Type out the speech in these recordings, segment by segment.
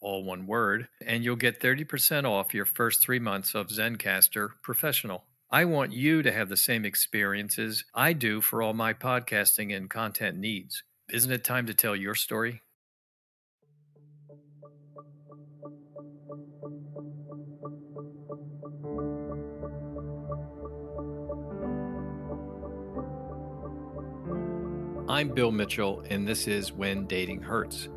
all one word, and you'll get 30% off your first three months of Zencastr Professional. I want you to have the same experiences I do for all my podcasting and content needs. Isn't it time to tell your story? I'm Bill Mitchell, and this is When Dating Hurts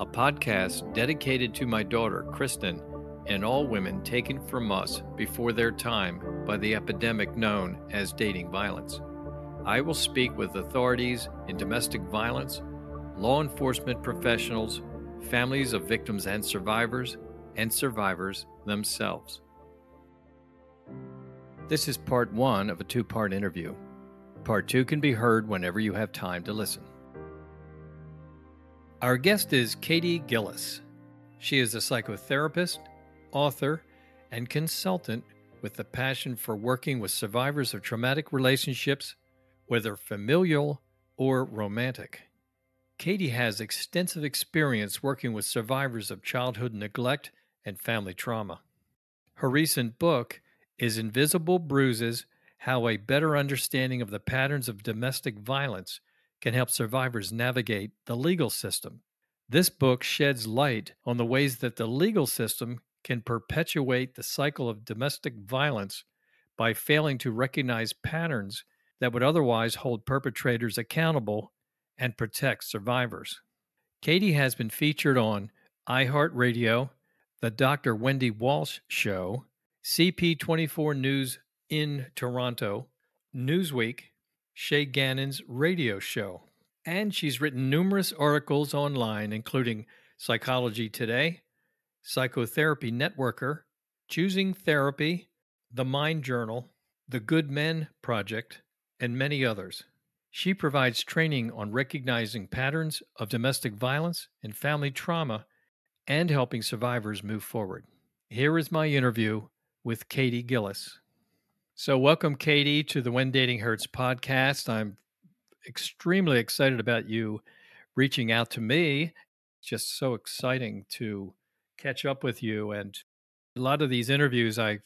a podcast dedicated to my daughter, Kristen, and all women taken from us before their time by the epidemic known as dating violence. I will speak with authorities in domestic violence, law enforcement professionals, families of victims and survivors, and survivors themselves. This is part one of a two part interview. Part two can be heard whenever you have time to listen. Our guest is Kaytee Gillis. She is a psychotherapist, author, and consultant with a passion for working with survivors of traumatic relationships, whether familial or romantic. Kaytee has extensive experience working with survivors of childhood neglect and family trauma. Her recent book is Invisible Bruises How a Better Understanding of the Patterns of Domestic Violence can help survivors navigate the legal system. This book sheds light on the ways that the legal system can perpetuate the cycle of domestic violence by failing to recognize patterns that would otherwise hold perpetrators accountable and protect survivors. Kaytee has been featured on iHeartRadio, The Dr. Wendy Walsh Show, CP24 News in Toronto, Newsweek, Shaye Ganam's radio show. And she's written numerous articles online, including Psychology Today, Psychotherapy Networker, Choosing Therapy, The Mind Journal, The Good Men Project, and many others. She provides training on recognizing patterns of domestic violence and family trauma and helping survivors move forward. Here is my interview with Kaytee Gillis. So, welcome, Kaytee, to the When Dating Hurts podcast. I'm extremely excited about you reaching out to me. It's Just so exciting to catch up with you. And a lot of these interviews, I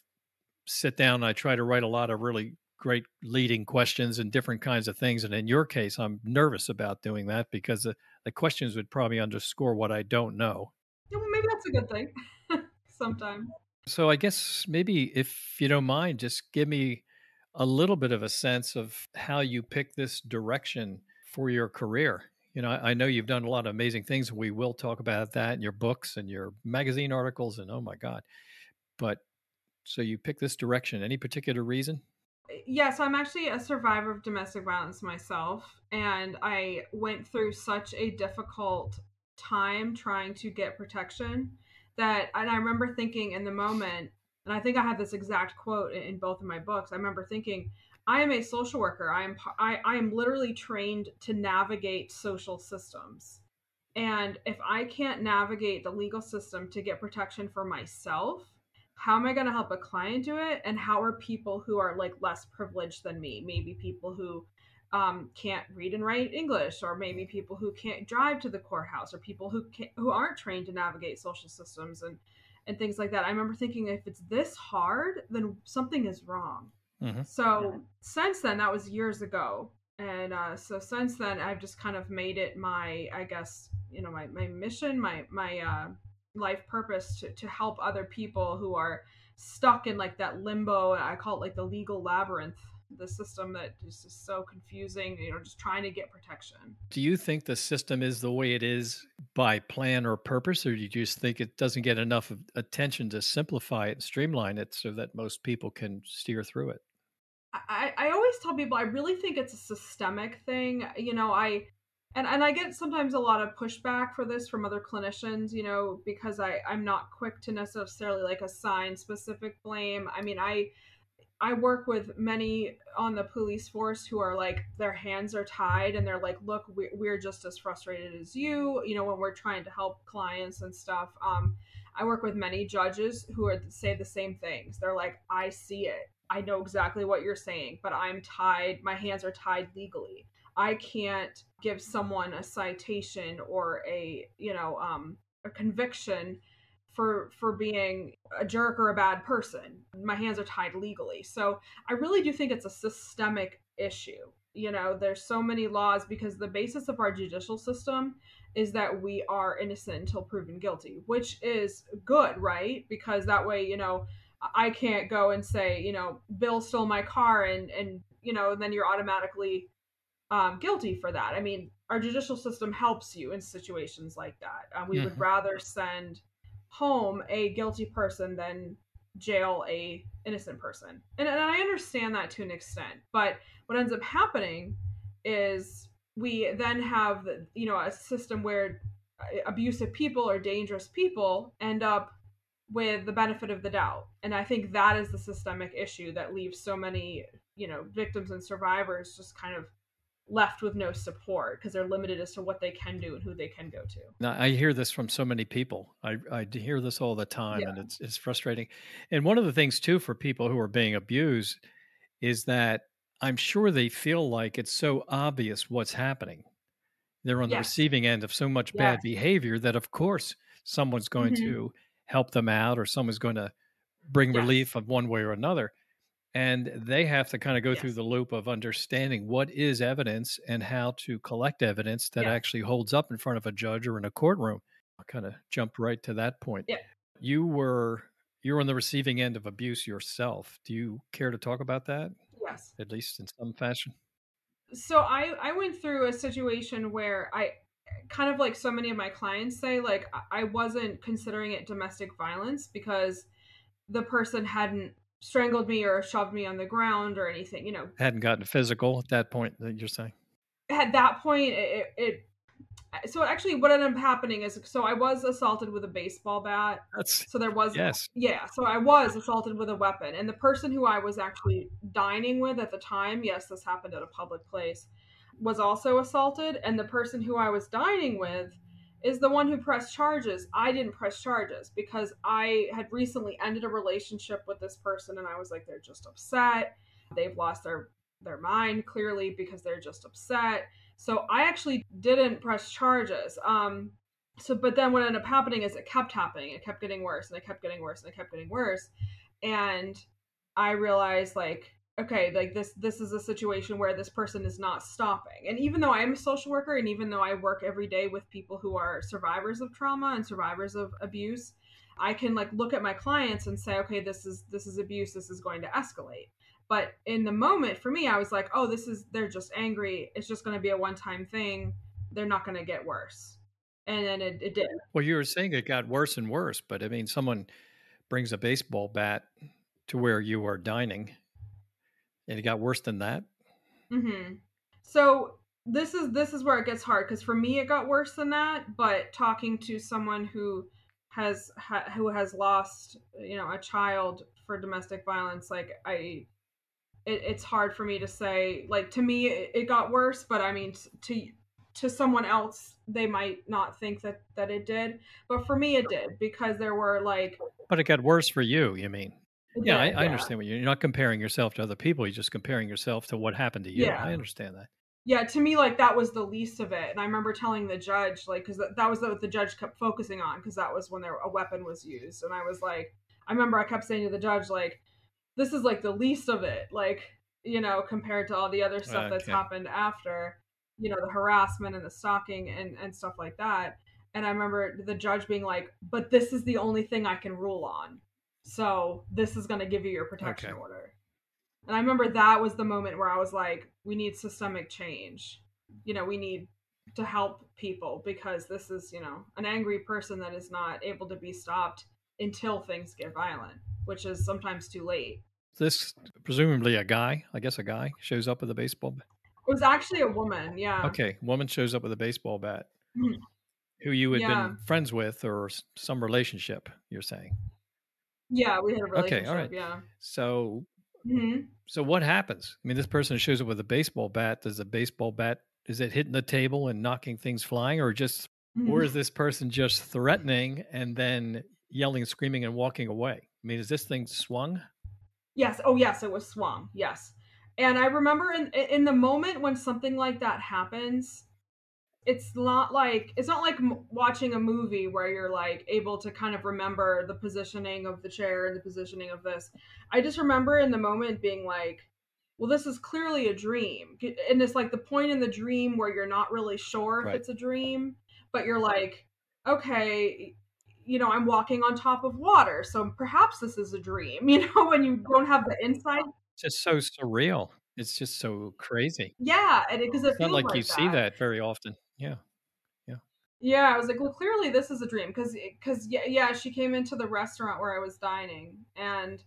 sit down and I try to write a lot of really great leading questions and different kinds of things. And in your case, I'm nervous about doing that because the, the questions would probably underscore what I don't know. Yeah, well, maybe that's a good thing sometimes. So I guess maybe if you don't mind, just give me a little bit of a sense of how you pick this direction for your career. You know, I know you've done a lot of amazing things. We will talk about that in your books and your magazine articles, and oh my God. But so you pick this direction. Any particular reason? Eh, yeah, so I'm actually a survivor of domestic violence myself, and I went through such a difficult time trying to get protection that and I remember thinking in the moment, and I think I have this exact quote in, both of my books. I remember thinking, I am a social worker. I am I, I am literally trained to navigate social systems. And if I can't navigate the legal system to get protection for myself, how am I going to help a client do it? And how are people who are like less privileged than me, maybe people who um, can't read and write English, or maybe people who can't drive to the courthouse, or people who can, who aren't trained to navigate social systems and and things like that. I remember thinking, if it's this hard, then something is wrong. Mm-hmm. So since then, that was years ago, and uh, so since then, I've just kind of made it my, I guess, you know, my my mission, my my uh, life purpose to to help other people who are stuck in like that limbo. I call it like the legal labyrinth the system that is just so confusing, you know, just trying to get protection. Do you think the system is the way it is by plan or purpose, or do you just think it doesn't get enough attention to simplify it and streamline it so that most people can steer through it? I, I always tell people I really think it's a systemic thing. You know, I and and I get sometimes a lot of pushback for this from other clinicians, you know, because I I'm not quick to necessarily like assign specific blame. I mean, I I work with many on the police force who are like their hands are tied and they're like, look, we're just as frustrated as you. You know, when we're trying to help clients and stuff. Um, I work with many judges who are say the same things. They're like, I see it. I know exactly what you're saying, but I'm tied. My hands are tied legally. I can't give someone a citation or a you know um, a conviction for for being a jerk or a bad person. My hands are tied legally. So I really do think it's a systemic issue. You know, there's so many laws because the basis of our judicial system is that we are innocent until proven guilty, which is good, right? Because that way, you know, I can't go and say, you know, Bill stole my car and and you know, then you're automatically um, guilty for that. I mean, our judicial system helps you in situations like that. Um, we mm-hmm. would rather send home a guilty person than jail a innocent person. And, and I understand that to an extent, but what ends up happening is we then have you know a system where abusive people or dangerous people end up with the benefit of the doubt and i think that is the systemic issue that leaves so many you know victims and survivors just kind of left with no support because they're limited as to what they can do and who they can go to. Now, I hear this from so many people. I, I hear this all the time, yeah. and it's it's frustrating. And one of the things too for people who are being abused is that I'm sure they feel like it's so obvious what's happening. They're on yes. the receiving end of so much yes. bad behavior that, of course, someone's going mm-hmm. to help them out or someone's going to bring yes. relief of one way or another and they have to kind of go yes. through the loop of understanding what is evidence and how to collect evidence that yeah. actually holds up in front of a judge or in a courtroom. I kind of jumped right to that point. Yeah. You were you're on the receiving end of abuse yourself. Do you care to talk about that? Yes. At least in some fashion. So I I went through a situation where I kind of like so many of my clients say like I wasn't considering it domestic violence because the person hadn't strangled me or shoved me on the ground or anything, you know. Hadn't gotten physical at that point that you're saying. At that point, it, it so actually what ended up happening is so I was assaulted with a baseball bat. That's so there was yes. Yeah, so I was assaulted with a weapon. And the person who I was actually dining with at the time, yes, this happened at a public place, was also assaulted. And the person who I was dining with is the one who pressed charges. I didn't press charges because I had recently ended a relationship with this person and I was like, they're just upset. They've lost their their mind clearly because they're just upset. So I actually didn't press charges. Um so but then what ended up happening is it kept happening. It kept getting worse and it kept getting worse and it kept getting worse. And I realized like okay like this this is a situation where this person is not stopping. And even though i'm a social worker and even though i work every day with people who are survivors of trauma and survivors of abuse i can like look at my clients and say okay this is this is abuse. This is going to escalate. But in the moment for me i was like oh this is they're just angry. It's just going to be a one time thing. They're not going to get worse. And then it, it did well you were saying it got worse and worse but i mean someone brings a baseball bat to where you are dining it got worse than that. Mm-hmm. So this is this is where it gets hard because for me it got worse than that. But talking to someone who has ha, who has lost you know a child for domestic violence, like I, it, it's hard for me to say. Like to me it, it got worse, but I mean to to someone else they might not think that that it did but for me it did because there were like but it got worse for you you mean yeah, I, I understand what you're, you're not comparing yourself to other people. You're just comparing yourself to what happened to you. Yeah. I understand that. Yeah, to me, like that was the least of it. And I remember telling the judge, like, because that, that was what the judge kept focusing on, because that was when there a weapon was used. And I was like, I remember I kept saying to the judge, like, this is like the least of it, like, you know, compared to all the other stuff uh, that's happened after, you know, the harassment and the stalking and and stuff like that. And I remember the judge being like, but this is the only thing I can rule on So this is going to give you your protection Okay. order. And I remember that was the moment where I was like, we need systemic change. You know, we need to help people because this is, you know, an angry person that is not able to be stopped until things get violent, which is sometimes too late. This presumably a guy, I guess a guy shows up with a baseball bat. It was actually a woman, yeah. Okay, woman shows up with a baseball bat. Mhm. Who you had Yeah. been friends with or some relationship, you're saying. Yeah, we had a relationship. Okay, all right. yeah. So hmm so what happens? I mean, this person shows up with a baseball bat. Does the baseball bat is it hitting the table and knocking things flying or just or is this person just threatening and then yelling, screaming, and walking away? I mean, is this thing swung? Yes. Oh, yes. It was swung. Yes. And I remember in in the moment when something like that happens, it's not like it's not like watching a movie where you're like able to kind of remember the positioning of the chair and the positioning of this. I just remember in the moment being like, well, this is clearly a dream, and it's like the point in the dream where you're not really sure if Right. it's a dream, but you're like, okay. You know, I'm walking on top of water, so perhaps this is a dream. You know, when you don't have the insight, It's just so surreal. It's just so crazy. yeah, and because it, It's not feels like you like see that very often. Yeah. Yeah, Yeah, I was like, well, clearly this is a dream because because eh, yeah, yeah, she came into the restaurant where I was dining, and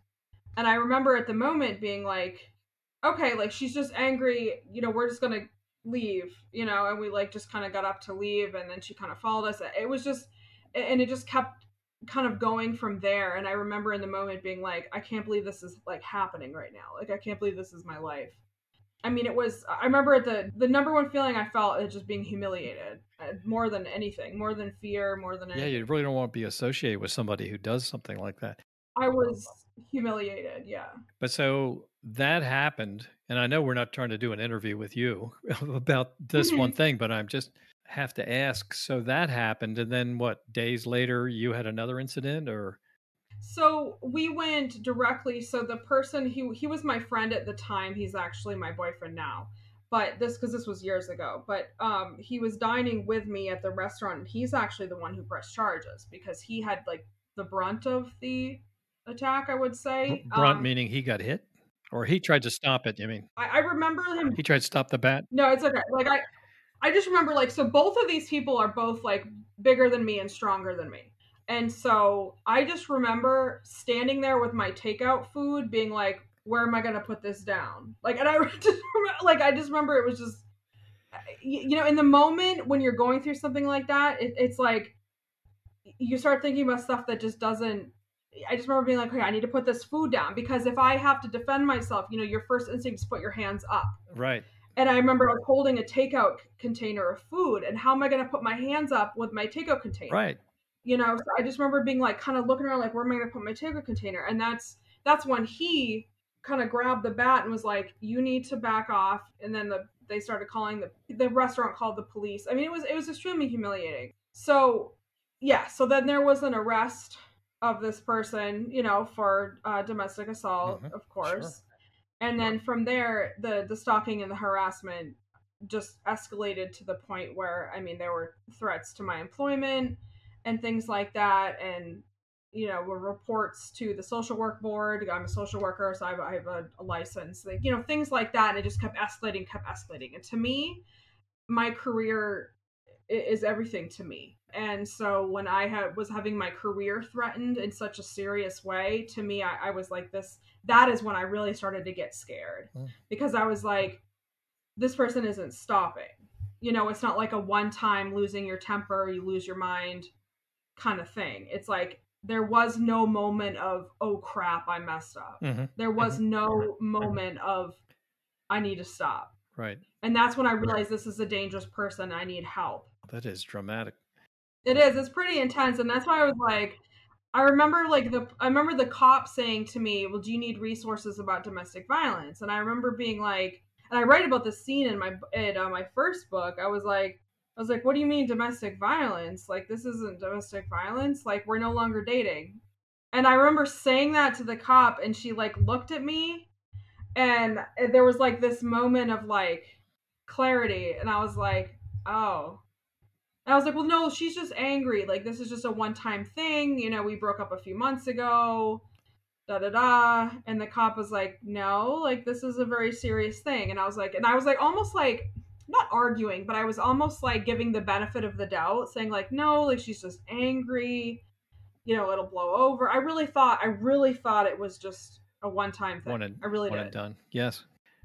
and I remember at the moment being like, okay, like she's just angry, you know, we're just gonna leave, you know, and we like just kind of got up to leave, and then she kind of followed us. It was just, and it just kept kind of going from there. And I remember in the moment being like, I can't believe this is like happening right now. Like I can't believe this is my life. I mean, it was. I remember the the number one feeling I felt is just being humiliated, uh, more than anything, more than fear, more than anything. Yeah, you really don't want to be associated with somebody who does something like that. I was humiliated. Yeah. But so that happened, and I know we're not trying to do an interview with you about this one Mhm. thing, but I'm just have to ask. So that happened, and then what? Days later, you had another incident, or So we went directly. So the person he he was my friend at the time. He's actually my boyfriend now. But this because this was years ago. But um, he was dining with me at the restaurant, and he's actually the one who pressed charges because he had like the brunt of the attack. I would say. brunt Um, meaning he got hit, or he tried to stop it. You mean I, I remember him he tried to stop the bat? No, it's okay. Like I I just remember like so both of these people are both like bigger than me and stronger than me. And so I just remember standing there with my takeout food being like where am I going to put this down? Like and I just remember, like I just remember it was just uh, you, you know in the moment when you're going through something like that it, it's like you start thinking about stuff that just doesn't I just remember being like, okay, I need to put this food down because if I have to defend myself, you know, your first instinct is put your hands up. Right. And I remember I was holding a takeout container of food, and how am I going to put my hands up with my takeout container? Right. You know, so I just remember being like, kind of looking around, like, where am I going to put my takeout container? And that's that's when he kind of grabbed the bat and was like, "You need to back off." And then the they started calling the the restaurant called the police. I mean, it was it was extremely humiliating. So yeah, so then there was an arrest of this person, you know, for uh, domestic assault, Mhm, of course and then from there the the stalking and the harassment just escalated to the point where i mean there were threats to my employment and things like that and you know reports to the social work board i'm a social worker so i have, I have a, a license like you know things like that and it just kept escalating kept escalating and to me my career is everything to me and so when i had was having my career threatened in such a serious way to me i, I was like this that is when I really started to get scared Mm. because I was like, this person isn't stopping. You know, it's not like a one time losing your temper, you lose your mind kind of thing. It's like there was no moment of, oh crap, I messed up. hmm There was no moment of, I need to stop. Right. And that's when I realized this is a dangerous person. I need help. That is dramatic. It is. It's pretty intense, and that's why I was like, I remember like the I remember the cop saying to me, "Well, do you need resources about domestic violence?" And I remember being like, and I write about this scene in my in uh, my first book. I was like, I was like, "What do you mean domestic violence? Like this isn't domestic violence. Like we're no longer dating." And I remember saying that to the cop, and she like looked at me, and there was like this moment of like clarity, and I was like, "Oh." And I was like, well, no, she's just angry. Like, this is just a one time thing. You know, we broke up a few months ago. da da da and the cop was like no like this is a very serious thing and i was like and i was like almost like not arguing but i was almost like giving the benefit of the doubt saying like no like she's just angry you know it'll blow over i really thought i really thought it was just a one-time thing One and i really one did and done. Yes.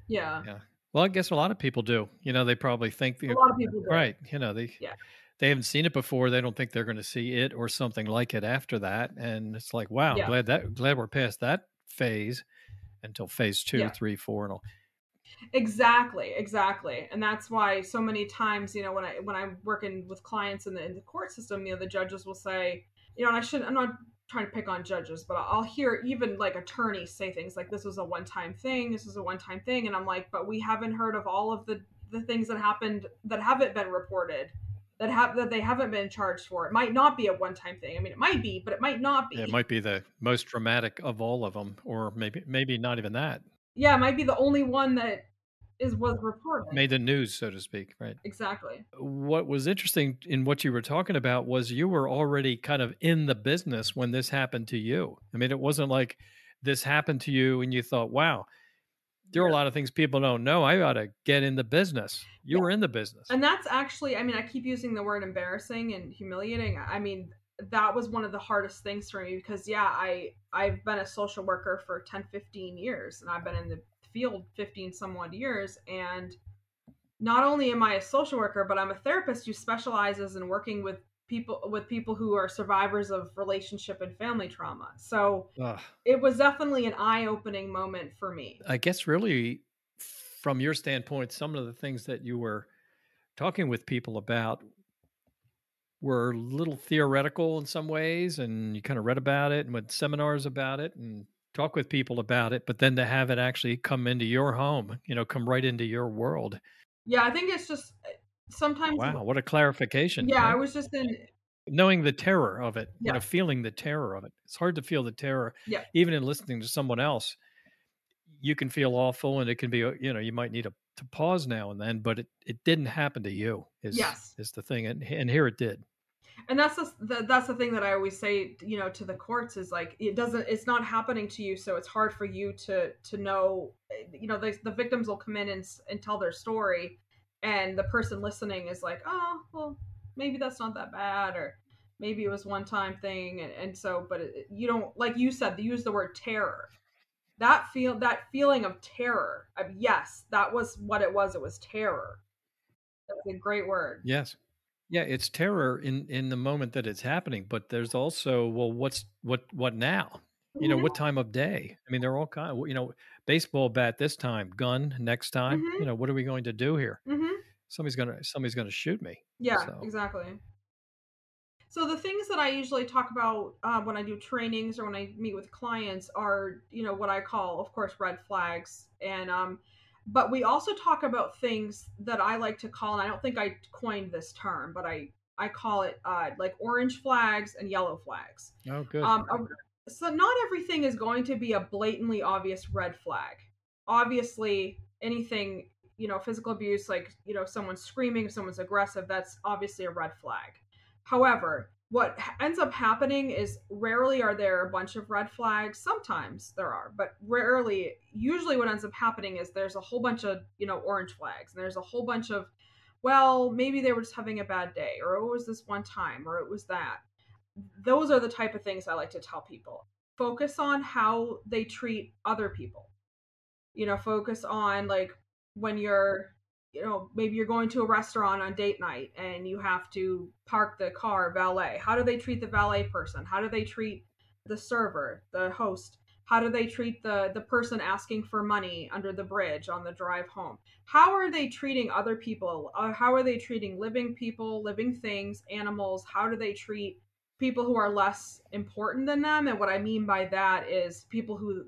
yeah Yeah. Well, I guess a lot of people do. You know, they probably think the a lot of people do right. You know, they Yeah. they haven't seen it before. They don't think they're going to see it or something like it after that. And it's like, wow, Yeah. glad that glad we're past that phase until phase two, Yeah. three, four, and all. Exactly, exactly, and that's why so many times, you know, when I when I'm working with clients in the in the court system, you know, the judges will say, you know, and I shouldn't. I'm not trying to pick on judges, but I'll hear even like attorneys say things like, "This was a one time thing. This was a one time thing," and I'm like, but we haven't heard of all of the the things that happened that haven't been reported. That have that they haven't been charged for. It might not be a one-time thing. I mean, it might be, but it might not be. Yeah, it might be the most dramatic of all of them, or maybe maybe not even that. yeah, it might be the only one that is was reported. Made the news, so to speak. Right. exactly. What was interesting in what you were talking about was you were already kind of in the business when this happened to you. I mean, it wasn't like this happened to you and you thought, wow, there are a lot of things people don't know. I ought to get in the business. You Yeah. were in the business. And that's actually, I mean, I keep using the word embarrassing and humiliating. I mean, that was one of the hardest things for me because yeah, I I've been a social worker for 10, 15 years and I've been in the field 15 somewhat years and not only am I a social worker, but I'm a therapist who specializes in working with people with people who are survivors of relationship and family trauma. So Ugh. it was definitely an eye-opening moment for me. I guess really from your standpoint, some of the things that you were talking with people about were a little theoretical in some ways, and you kind of read about it and went to seminars about it and talk with people about it, but then to have it actually come into your home, you know, come right into your world. Yeah, I think it's just sometimes Wow, what a clarification. yeah, I was just in knowing the terror of it, you Yeah. know, feeling the terror of it. It's hard to feel the terror. Yeah. Even in listening to someone else, you can feel awful and it can be, uh, you know, you might need a, to pause now and then, but it, it didn't happen to you is, Yes. is the thing. And, and here it did. And that's the, that's the thing that I always say, you know, to the courts is like it doesn't it's not happening to you, so it's hard for you to to know. You know, the, the victims will come in and and tell their story, and the person listening is like, oh, well, maybe that's not that bad, or maybe it was one time thing, and, and so, but it, you don't like you said, they use the word terror. That feel that feeling of terror. Uh, yes, that was what it was. It was terror. That's a great word. Yes. Yeah. It's terror in, in the moment that it's happening, but there's also, well, what's, what, what now? You know, what time of day? I mean, they're all kind of, you know, baseball bat this time, gun next time. Mhm. You know, what are we going to do here? hmm Somebody's going to, somebody's to shoot me. Yeah, So- exactly. So the things that I usually talk about uh, when I do trainings or when I meet with clients are, you know, what I call, of course, red flags, and um, but we also talk about things that I like to call, and I don't think I coined this term, but I I call it uh, like orange flags and yellow flags. Oh, good. Um, a- so not everything is going to be a blatantly obvious red flag. Obviously, anything you know, physical abuse, like you know, someone's screaming, someone's aggressive, that's obviously a red flag. However, what ends up happening is rarely are there a bunch of red flags. Sometimes there are, but rarely. Usually, what ends up happening is there's a whole bunch of you know orange flags, and there's a whole bunch of, well, maybe they were just having a bad day, or it was this one time, or it was that those are the type of things I like to tell people. Focus on how they treat other people. You know, focus on like when you're, you know, maybe you're going to a restaurant on date night and you have to park the car valet. How do they treat the valet person? How do they treat the server, the host? How do they treat the the person asking for money under the bridge on the drive home? How are they treating other people? Uh, how are they treating living people, living things, animals? How do they treat people who are less important than them and what i mean by that is people who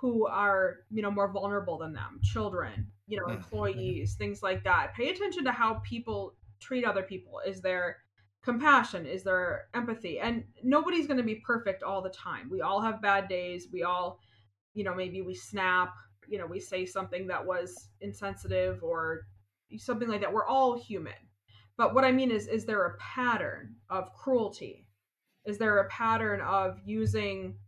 who are you know more vulnerable than them children you know Mhm. employees things like that. Pay attention to how people treat other people. Is there compassion? Is there empathy? And nobody's going to be perfect all the time. We all have bad days. We all you know maybe we snap you know we say something that was insensitive or something like that. We're all human. But what i mean is is there a pattern of cruelty? Is there a pattern of using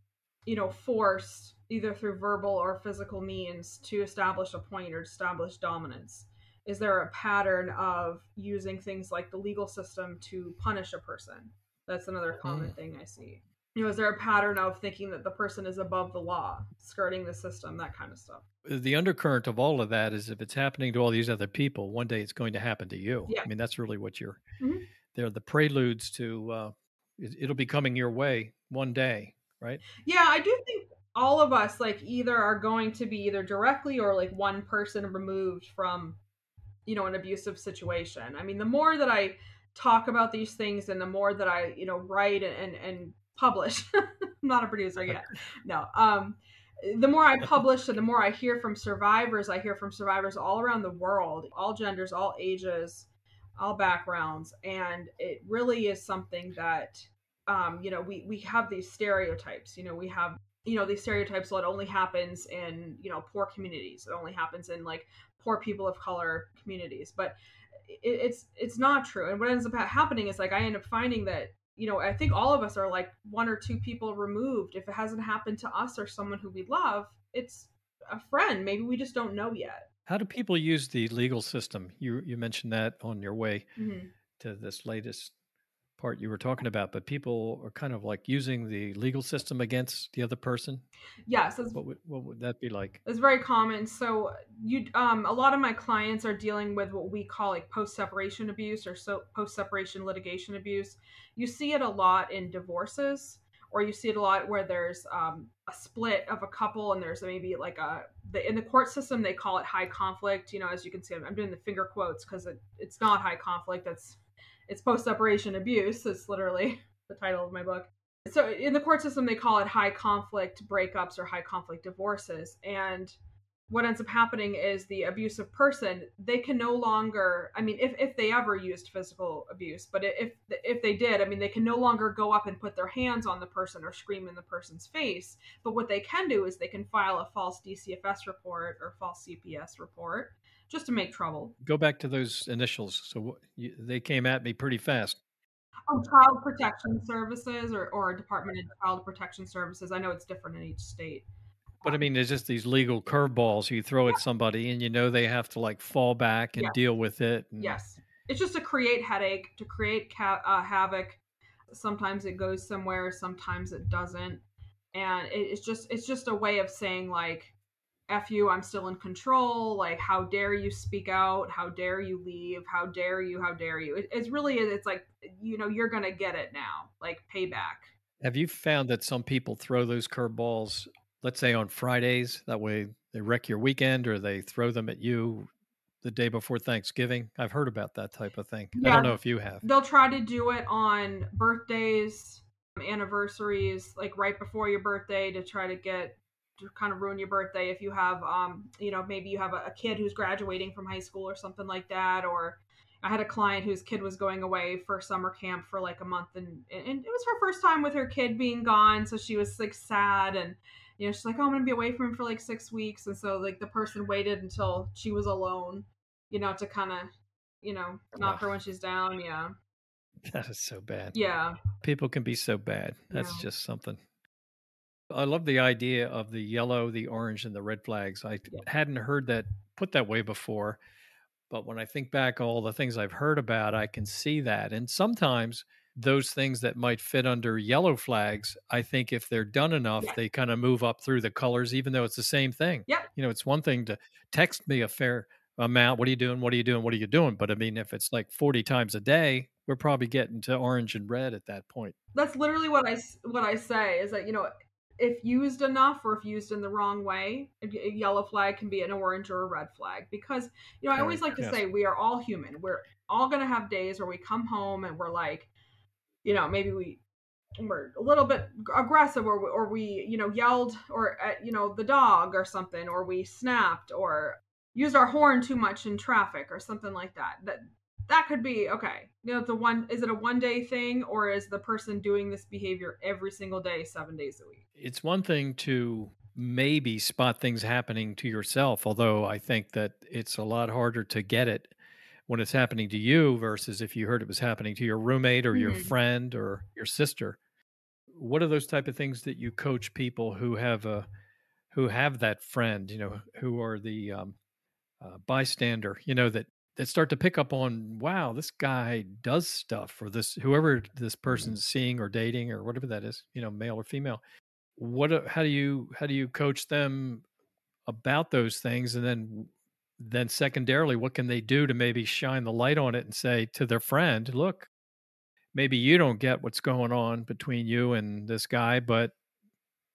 you know, forced either through verbal or physical means to establish a point or establish dominance? Is there a pattern of using things like the legal system to punish a person? That's another common mm. thing I see. You know, is there a pattern of thinking that the person is above the law, skirting the system, that kind of stuff? The undercurrent of all of that is if it's happening to all these other people, one day it's going to happen to you. Yeah. I mean, that's really what you're. Mm-hmm. They're the preludes to. Uh, it, it'll be coming your way one day, right? Yeah, I do think all of us like either are going to be either directly or like one person removed from you know an abusive situation. I mean the more that i talk about these things and the more that i you know write and and publish i'm not a producer yet no um the more i publish and the more i hear from survivors i hear from survivors all around the world all genders all ages all backgrounds and it really is something that um you know we we have these stereotypes you know we have you know these stereotypes well it only happens in you know poor communities. It only happens in like poor people of color communities. But it, it's it's not true. And what ends up happening is like i end up finding that you know i think all of us are like one or two people removed. If it hasn't happened to us or someone who we love it's a friend. Maybe we just don't know yet. How do people use the legal system? You you mentioned that on your way mm-hmm. to this latest part you were talking about, but people are kind of like using the legal system against the other person. Yes, what would what would that be like? It's very common. So you, um, a lot of my clients are dealing with what we call like post separation abuse or so post separation litigation abuse. You see it a lot in divorces, or you see it a lot where there's um, a split of a couple and there's maybe like a the, in the court system they call it high conflict. You know, as you can see, I'm, I'm doing the finger quotes because it, it's not high conflict. That's it's post separation abuse. It's literally the title of my book. So in the court system, they call it high conflict breakups or high conflict divorces. And what ends up happening is the abusive person they can no longer i mean if, if they ever used physical abuse but if if they did i mean they can no longer go up and put their hands on the person or scream in the person's face but what they can do is they can file a false dcfs report or false cps report just to make trouble. Go back to those initials. So you, they came at me pretty fast. Oh, Child Protection Services or, or Department of Child Protection Services. I know it's different in each state. But I mean, there's just these legal curveballs you throw yeah. at somebody, and you know they have to like fall back and yes. deal with it. And... Yes, it's just to create headache, to create ca- uh, havoc. Sometimes it goes somewhere, sometimes it doesn't, and it, it's just it's just a way of saying like F you, I'm still in control. Like, how dare you speak out? How dare you leave? How dare you? How dare you? It, it's really, it's like, you know, you're going to get it now, like payback. Have you found that some people throw those curveballs, let's say on Fridays? That way they wreck your weekend or they throw them at you the day before Thanksgiving? I've heard about that type of thing. Yeah, I don't know if you have. They'll try to do it on birthdays, anniversaries, like right before your birthday to try to get kind of ruin your birthday if you have um you know maybe you have a, a, kid who's graduating from high school or something like that or i had a client whose kid was going away for summer camp for like a month and and it was her first time with her kid being gone so she was like sad and you know she's like oh i'm gonna be away from him for like six weeks and so like the person waited until she was alone you know to kind of you know knock her when she's down yeah. That is so bad. Yeah. People can be so bad. That's yeah. just something I love the idea of the yellow, the orange, and the red flags. I yeah. hadn't heard that put that way before, but when I think back all the things I've heard about, I can see that. And sometimes those things that might fit under yellow flags, I think if they're done enough, yeah. they kind of move up through the colors, even though it's the same thing. Yeah. You know, it's one thing to text me a fair amount. What are you doing? What are you doing? What are you doing? But I mean, if it's like 40 times a day, we're probably getting to orange and red at that point. That's literally what I what I say is that you know if used enough or if used in the wrong way, a yellow flag can be an orange or a red flag. Because, you know, I always like to yes. say we are all human. We're all going to have days where we come home and we're like, you know, maybe we we're a little bit aggressive or, or we, you know, yelled or at, you know, the dog or something, or we snapped or used our horn too much in traffic or something like that. That that could be okay. You know, it's a one. Is it a one day thing, or is the person doing this behavior every single day, seven days a week? It's one thing to maybe spot things happening to yourself, although I think that it's a lot harder to get it when it's happening to you versus if you heard it was happening to your roommate or mm-hmm. your friend or your sister. what are those type of things that you coach people who have a who have that friend, you know, who are the um, uh, bystander, you know, that that start to pick up on, wow, this guy does stuff, or this whoever this person's seeing or dating or whatever that is, you know, male or female. What? How do you how do you coach them about those things, and then then secondarily, what can they do to maybe shine the light on it and say to their friend, look, maybe you don't get what's going on between you and this guy, but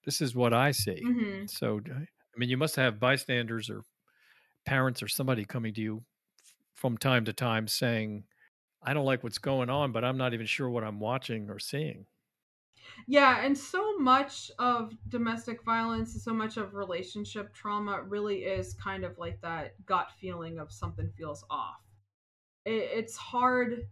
this is what I see. Mm-hmm. So, I mean, you must have bystanders or parents or somebody coming to you from time to time saying, I don't like what's going on, but I'm not even sure what I'm watching or seeing. Yeah, and so much of domestic violence and so much of relationship trauma really is kind of like that gut feeling of something feels off. It, it's hard,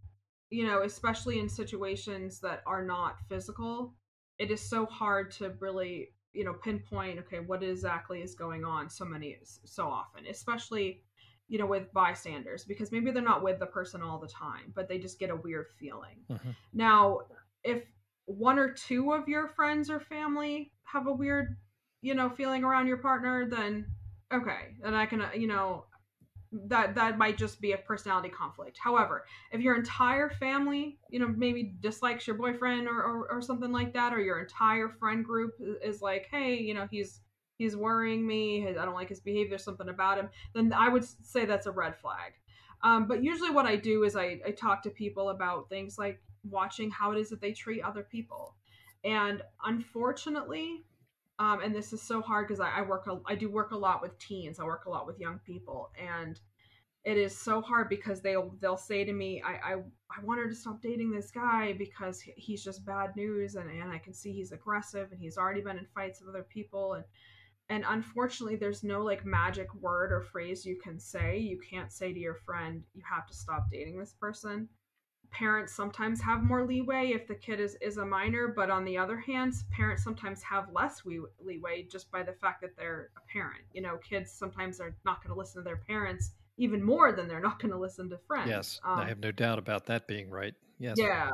you know, especially in situations that are not physical. It is so hard to really, you know, pinpoint, okay, what exactly is going on so many, so often, especially, you know, with bystanders, because maybe they're not with the person all the time, but they just get a weird feeling. Mm-hmm. Now, if one or two of your friends or family have a weird, you know, feeling around your partner, then okay, and I can, uh, you know, that that might just be a personality conflict. However, if your entire family, you know, maybe dislikes your boyfriend or, or, or something like that, or your entire friend group is like, hey, you know, he's he's worrying me, I don't like his behavior, There's something about him, then I would say that's a red flag. Um, but usually, what I do is I, I talk to people about things like watching how it is that they treat other people. And unfortunately, um, and this is so hard because I, I work, a, I do work a lot with teens. I work a lot with young people, and it is so hard because they'll they'll say to me, I I, I want her to stop dating this guy because he's just bad news, and and I can see he's aggressive, and he's already been in fights with other people, and and unfortunately there's no like magic word or phrase you can say you can't say to your friend you have to stop dating this person parents sometimes have more leeway if the kid is, is a minor, but on the other hand, parents sometimes have less we- leeway just by the fact that they're a parent. You know, kids sometimes are not going to listen to their parents even more than they're not going to listen to friends. Yes, um, I have no doubt about that being right. Yes. Yeah.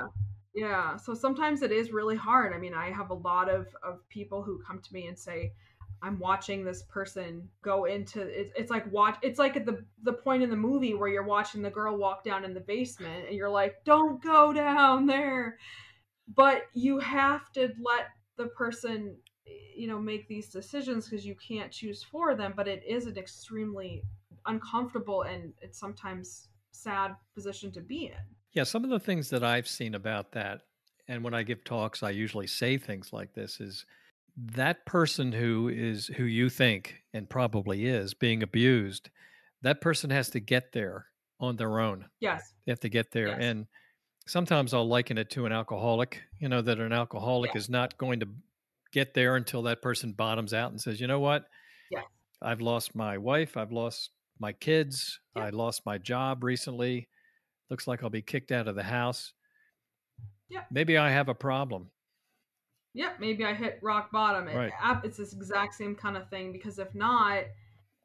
Yeah. So sometimes it is really hard. I mean, I have a lot of, of people who come to me and say, I'm watching this person go into it's, it's like watch it's like at the the point in the movie where you're watching the girl walk down in the basement and you're like don't go down there. But you have to let the person you know make these decisions because you can't choose for them but it is an extremely uncomfortable and it's sometimes sad position to be in. Yeah some of the things that i've seen about that and when i give talks i usually say things like this is that person who is who you think and probably is being abused that person has to get there on their own. Yes. They have to get there yes. and sometimes i'll liken it to an alcoholic you know that an alcoholic yeah. is not going to get there until that person bottoms out and says you know what? Yeah. I've lost my wife i've lost my kids yeah. i lost my job recently looks like i'll be kicked out of the house. Yeah. Maybe i have a problem yep, maybe I hit rock bottom. It, right. It's this exact same kind of thing because if not,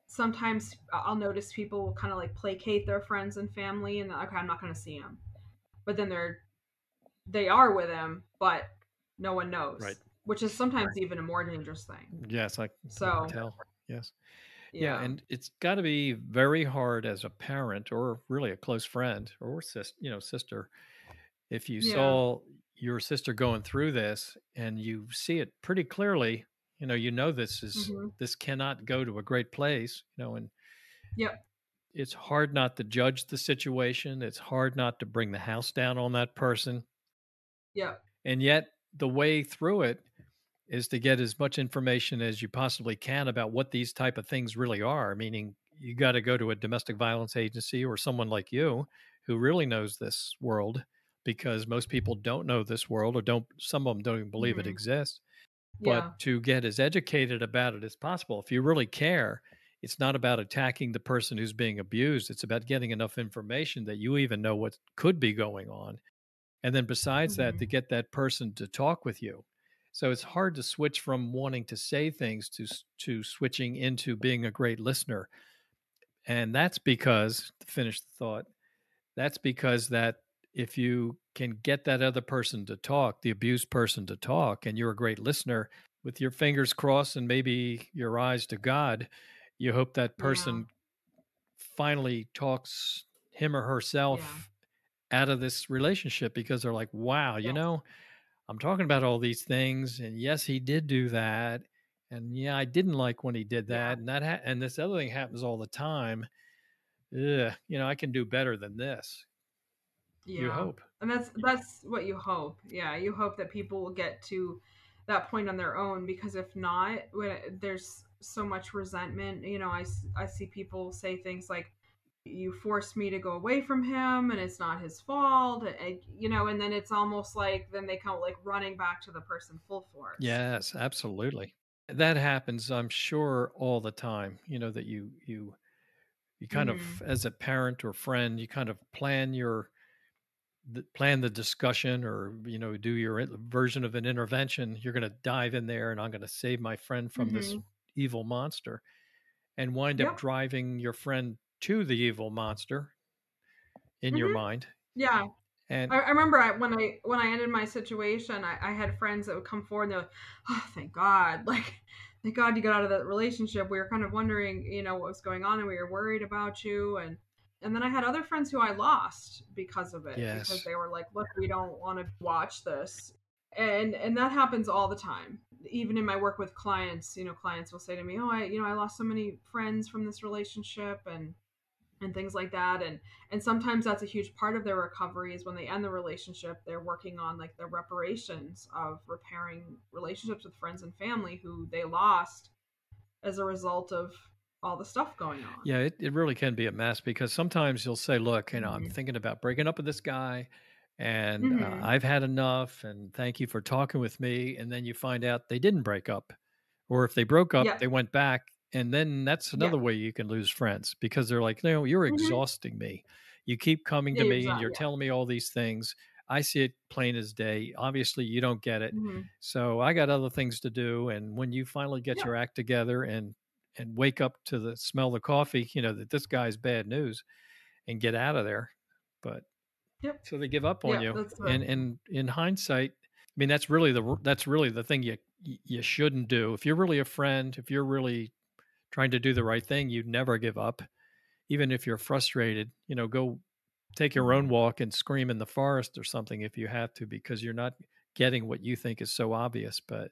sometimes I'll notice people will kind of like placate their friends and family and okay, I'm not going to see them. But then they're they are with him, but no one knows. Right. Which is sometimes right. even a more dangerous thing. Yes, I so tell. Yes. Yeah. yeah, and it's got to be very hard as a parent or really a close friend or sis, you know, sister if you yeah. saw your sister going through this and you see it pretty clearly you know you know this is mm-hmm. this cannot go to a great place you know and yep. it's hard not to judge the situation it's hard not to bring the house down on that person. Yeah and yet the way through it is to get as much information as you possibly can about what these type of things really are meaning you got to go to a domestic violence agency or someone like you who really knows this world because most people don't know this world or don't some of them don't even believe mm-hmm. it exists but yeah. to get as educated about it as possible if you really care it's not about attacking the person who's being abused it's about getting enough information that you even know what could be going on and then besides mm-hmm. that to get that person to talk with you so it's hard to switch from wanting to say things to to switching into being a great listener and that's because to finish the thought that's because that if you can get that other person to talk, the abused person to talk, and you're a great listener with your fingers crossed and maybe your eyes to God, you hope that person yeah. finally talks him or herself yeah. out of this relationship because they're like, wow, you know, I'm talking about all these things. And yes, he did do that. And yeah, I didn't like when he did that. Yeah. And that, ha- and this other thing happens all the time. Ugh, you know, I can do better than this. Yeah. You hope. And that's, that's what you hope. Yeah. You hope that people will get to that point on their own because if not, when there's so much resentment, you know, I, I see people say things like, you forced me to go away from him and it's not his fault and, you know and then it's almost like then they come like running back to the person full force yes absolutely that happens i'm sure all the time you know that you you you kind mm-hmm. of as a parent or friend you kind of plan your the, plan the discussion or you know do your version of an intervention you're going to dive in there and i'm going to save my friend from mm-hmm. this evil monster and wind yep. up driving your friend to the evil monster in mm-hmm. your mind. Yeah. And I, I remember I, when I when I ended my situation, I, I had friends that would come forward and they're like, "Oh, thank God! Like, thank God you got out of that relationship. We were kind of wondering, you know, what was going on, and we were worried about you." And and then I had other friends who I lost because of it, yes. because they were like, "Look, we don't want to watch this," and and that happens all the time. Even in my work with clients, you know, clients will say to me, "Oh, I, you know, I lost so many friends from this relationship," and and things like that and and sometimes that's a huge part of their recovery is when they end the relationship they're working on like the reparations of repairing relationships with friends and family who they lost as a result of all the stuff going on yeah it, it really can be a mess because sometimes you'll say look you know mm-hmm. i'm thinking about breaking up with this guy and uh, mm-hmm. uh, i've had enough and thank you for talking with me and then you find out they didn't break up or if they broke up yeah. they went back and then that's another yeah. way you can lose friends because they're like, no, you're mm-hmm. exhausting me. You keep coming to yeah, me and you're telling me all these things. I see it plain as day. Obviously, you don't get it. Mm-hmm. So I got other things to do. And when you finally get your act together and and wake up to the smell of the coffee, you know that this guy's bad news, and get out of there. But yep. so they give up on you. And and in hindsight, I mean that's really the that's really the thing you you shouldn't do. If you're really a friend, if you're really trying to do the right thing, you'd never give up. Even if you're frustrated, you know, go take your own walk and scream in the forest or something if you have to, because you're not getting what you think is so obvious. But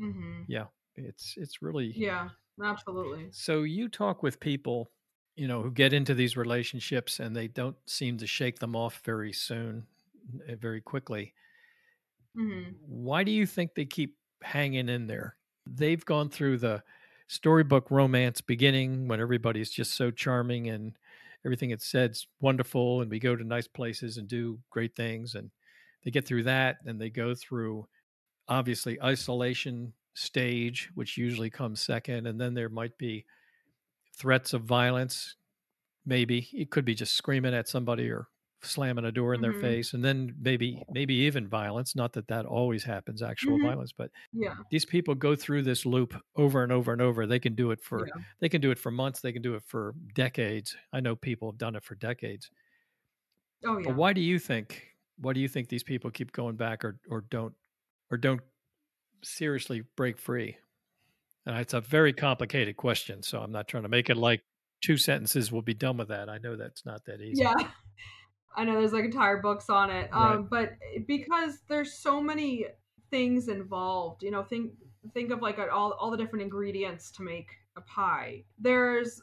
mm-hmm. yeah, it's it's really yeah, absolutely. So you talk with people, you know, who get into these relationships and they don't seem to shake them off very soon, eh, very quickly. Mm-hmm. Why do you think they keep hanging in there? They've gone through the storybook romance beginning when everybody's just so charming and everything it said's wonderful and we go to nice places and do great things and they get through that and they go through obviously isolation stage which usually comes second and then there might be threats of violence maybe it could be just screaming at somebody or slamming a door in mm-hmm. their face and then maybe maybe even violence not that that always happens actual mm-hmm. violence but yeah these people go through this loop over and over and over they can do it for yeah. they can do it for months they can do it for decades i know people have done it for decades oh yeah but why do you think why do you think these people keep going back or or don't or don't seriously break free and it's a very complicated question so i'm not trying to make it like two sentences will be done with that i know that's not that easy yeah I know there's like entire books on it. Right. Um, but because there's so many things involved, you know, think think of like all all the different ingredients to make a pie. There's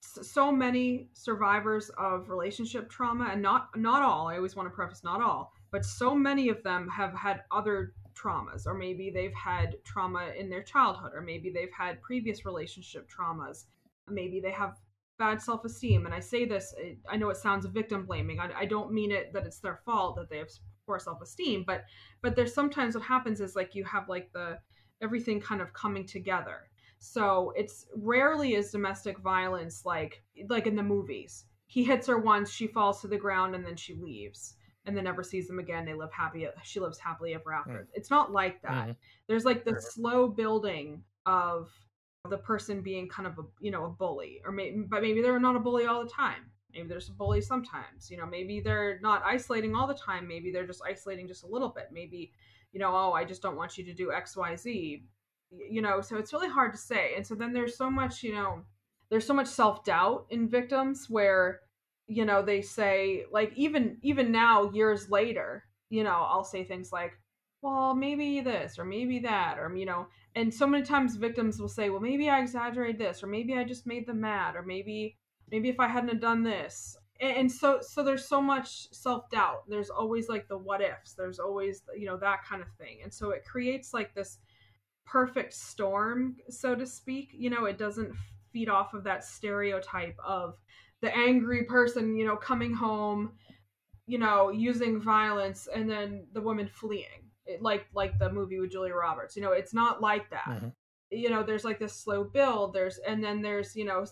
so many survivors of relationship trauma and not not all. I always want to preface not all, but so many of them have had other traumas or maybe they've had trauma in their childhood or maybe they've had previous relationship traumas maybe they have bad self esteem. And I say this, eh, I know it sounds victim blaming. I, I, don't mean it that it's their fault that they have poor self esteem, but but there's sometimes what happens is like you have like the everything kind of coming together. So it's rarely is domestic violence like like in the movies. He hits her once, she falls to the ground, and then she leaves. And then never sees them again. They live happy. She lives happily ever after. Mm. It's not like that. Mm-hmm. There's like the slow building of the person being kind of a you know a bully or maybe but maybe they're not a bully all the time maybe there's a bully sometimes you know maybe they're not isolating all the time maybe they're just isolating just a little bit maybe you know oh i just don't want you to do xyz you know so it's really hard to say and so then there's so much you know there's so much self-doubt in victims where you know they say like even even now years later you know i'll say things like well maybe this or maybe that or you know and so many times victims will say well maybe i exaggerated this or maybe i just made them mad or maybe maybe if i hadn't done this. And so so there's so much self-doubt. There's always like the what ifs. There's always you know that kind of thing. And so it creates like this perfect storm so to speak. You know it doesn't feed off of that stereotype of the angry person you know coming home you know using violence and then the woman fleeing it, like like the movie with Julia Roberts. You know, it's not like that. Mm-hmm. You know, there's like this slow build. There's and then there's you know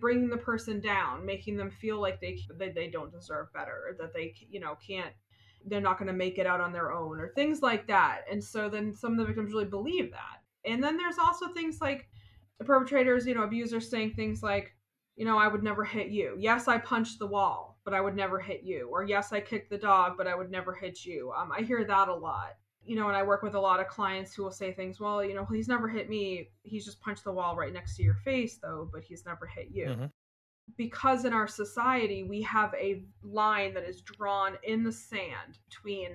bringing the person down, making them feel like they they, they don't deserve better, that they you know can't they're not going to make it out on their own, or things like that. And so then some of the victims really believe that. And then there's also things like the perpetrators, you know, abusers saying things like, you know, I would never hit you. Yes, I punched the wall, but I would never hit you. Or yes, I kicked the dog, but I would never hit you. Um, I hear that a lot you know, and I work with a lot of clients who will say things, well, you know, he's never hit me. He's just punched the wall right next to your face, though, but he's never hit you. Mm-hmm. Because in our society, we have a line that is drawn in the sand between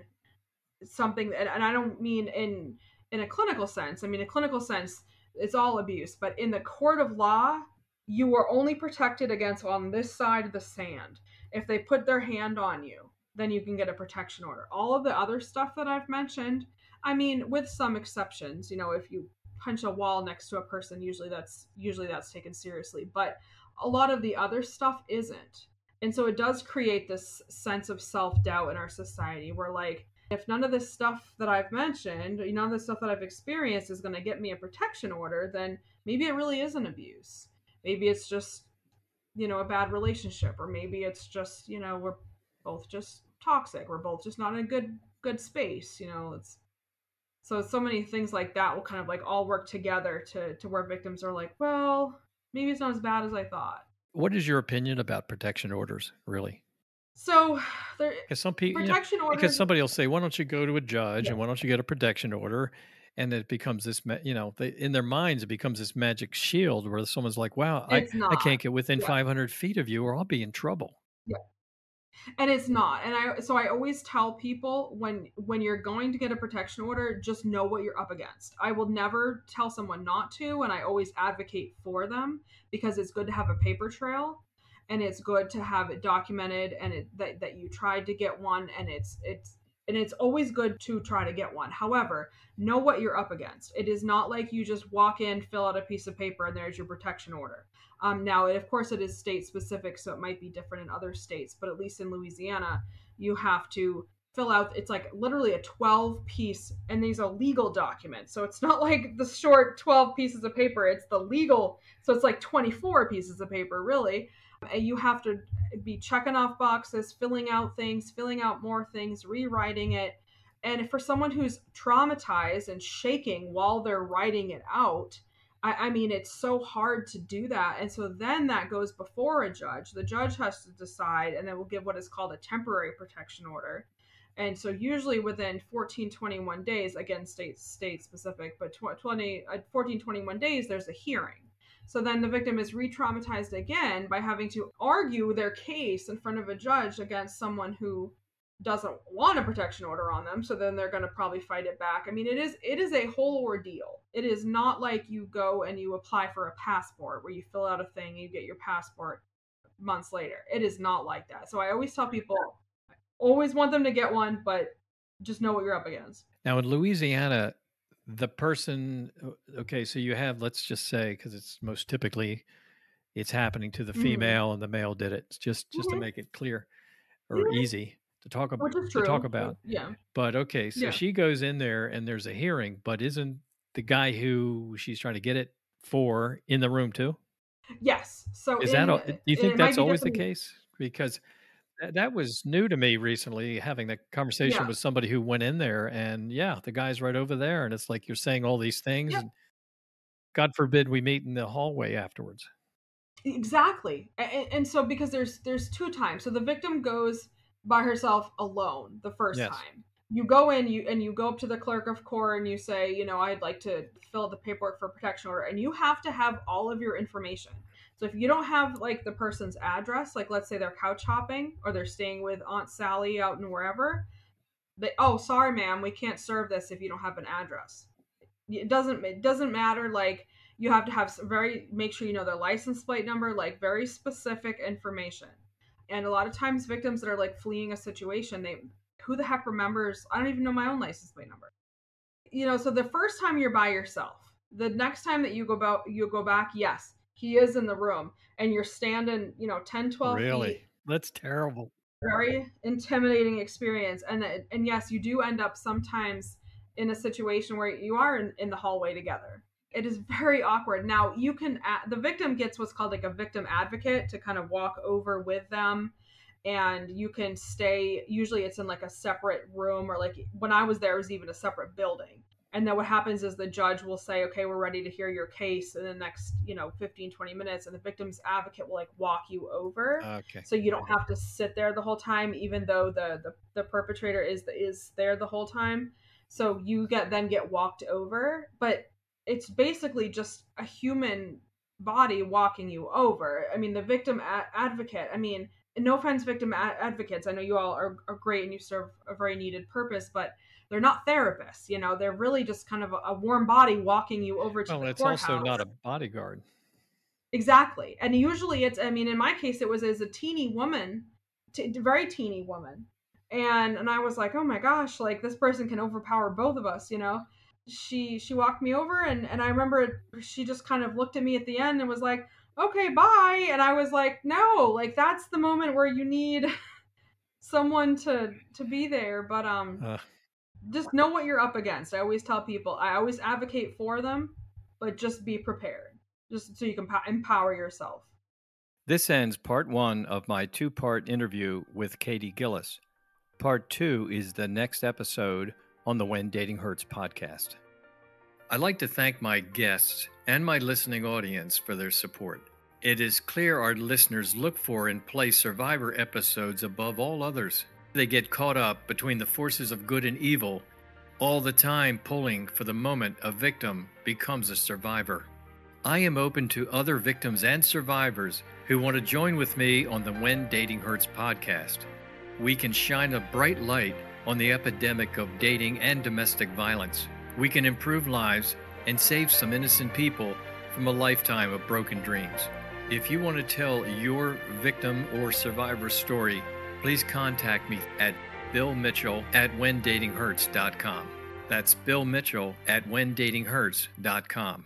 something, and, and I don't mean in in a clinical sense. I mean, a clinical sense, it's all abuse, but in the court of law, you are only protected against on this side of the sand. If they put their hand on you, then you can get a protection order. All of the other stuff that I've mentioned, I mean, with some exceptions, you know, if you punch a wall next to a person, usually that's usually that's taken seriously, but a lot of the other stuff isn't. And so it does create this sense of self-doubt in our society where like if none of this stuff that I've mentioned, none of the stuff that I've experienced is going to get me a protection order, then maybe it really is an abuse. Maybe it's just, you know, a bad relationship, or maybe it's just, you know, we're both just toxic. We're both just not in a good good space. You know, it's so so many things like that will kind of like all work together to to where victims are like, well, maybe it's not as bad as I thought. What is your opinion about protection orders, really? So there, because some people protection you know, orders because somebody will say, why don't you go to a judge yeah. and why don't you get a protection order? And it becomes this, you know, they, in their minds, it becomes this magic shield where someone's like, wow, I, I can't get within yeah. 500 feet of you or I'll be in trouble. Yeah and it's not and i so i always tell people when when you're going to get a protection order just know what you're up against i will never tell someone not to and i always advocate for them because it's good to have a paper trail and it's good to have it documented and it that, that you tried to get one and it's it's and it's always good to try to get one. However know what you're up against. It is not like you just walk in fill out a piece of paper and there's your protection order. Um, now, of course, it is state specific, so it might be different in other states, but at least in Louisiana, you have to fill out it's like literally a 12 piece and these are legal documents. So it's not like the short 12 pieces of paper it's the legal so it's like 24 pieces of paper really you have to be checking off boxes filling out things filling out more things rewriting it and for someone who's traumatized and shaking while they're writing it out I, I mean, it's so hard to do that. And so then that goes before a judge. The judge has to decide, and then we'll give what is called a temporary protection order. And so usually within 14, 21 days, again, state state specific, but 20, uh, 14, 21 days, there's a hearing. So then the victim is re traumatized again by having to argue their case in front of a judge against someone who doesn't want a protection order on them. So then they're going to probably fight it back. I mean it is it is a whole ordeal. It is not like you go and you apply for a passport where you fill out a thing and you get your passport months later. It is not like that. So i always tell people I always want them to get one but just know what you're up against. Now in louisiana the person okay so you have let's just say because it's most typically it's happening to the mm-hmm. female and the male did it just just mm-hmm. to make it clear or easy to talk about to talk about. Yeah. But okay, so yeah. she goes in there and there's a hearing, but isn't the guy who she's trying to get it for in the room too? Yes. So is in, that do you think that's always the case? Because that, that, was new to me recently having that conversation yeah. with somebody who went in there and yeah, the guy's right over there and it's like you're saying all these things yeah. and God forbid we meet in the hallway afterwards. Exactly. And, and so because there's there's two times. So the victim goes by herself alone the first Yes. time. You go in you and you go up to the clerk of court and you say, you know, I'd like to fill out the paperwork for protection order and you have to have all of your information. So if you don't have like the person's address, like let's say they're couch hopping or they're staying with Aunt Sally out in wherever, they oh sorry ma'am, we can't serve this if you don't have an address. It doesn't it doesn't matter like you have to have very make sure you know their license plate number, like very specific information. And a lot of times victims that are like fleeing a situation, they who the heck remembers I don't even know my own license plate number. You know, so the first time you're by yourself, the next time that you go about you go back, yes, he is in the room and you're standing, you know, 10 12 really? feet That's terrible. very intimidating experience and and yes you do end up sometimes in a situation where you are in, in the hallway together it is very awkward now you can the victim gets what's called like a victim advocate to kind of walk over with them and you can stay usually it's in like a separate room or like when i was there it was even a separate building and then what happens is the judge will say okay we're ready to hear your case in the next you know 15 20 minutes. And the victim's advocate will like walk you over. Okay. so you don't have to sit there the whole time even though the the, the perpetrator is is there the whole time. So you get then get walked over. But it's basically just a human body walking you over. I mean the victim advocate i mean no offense victim advocates. I know you all are, are great and you serve a very needed purpose but they're not therapists you know they're really just kind of a, a warm body walking you over to Well, the it's courthouse. also not a bodyguard. Exactly. And usually it's, I mean, in my case, it was as a teeny woman, t- very teeny woman. And, and I was like, oh my gosh, like this person can overpower both of us, you know? She, she walked me over and, and I remember she just kind of looked at me at the end and was like, okay, bye. And I was like, no, like that's the moment where you need someone to, to be there. But, um, Uh, just know what you're up against. I always tell people, I always advocate for them, but just be prepared just so you can po- empower yourself. This ends part one of my two part interview with Kaytee Gillis. Part two is the next episode on the When Dating Hurts podcast. I'd like to thank my guests and my listening audience for their support. It is clear our listeners look for and play survivor episodes above all others. They get caught up between the forces of good and evil, all the time pulling for the moment a victim becomes a survivor. I am open to other victims and survivors who want to join with me on the When Dating Hurts podcast. We can shine a bright light on the epidemic of dating and domestic violence. We can improve lives and save some innocent people from a lifetime of broken dreams. If you want to tell your victim or survivor story, please contact me at Bill Mitchell at WhenDatingHurts.com. That's Bill Mitchell at WhenDatingHurts.com.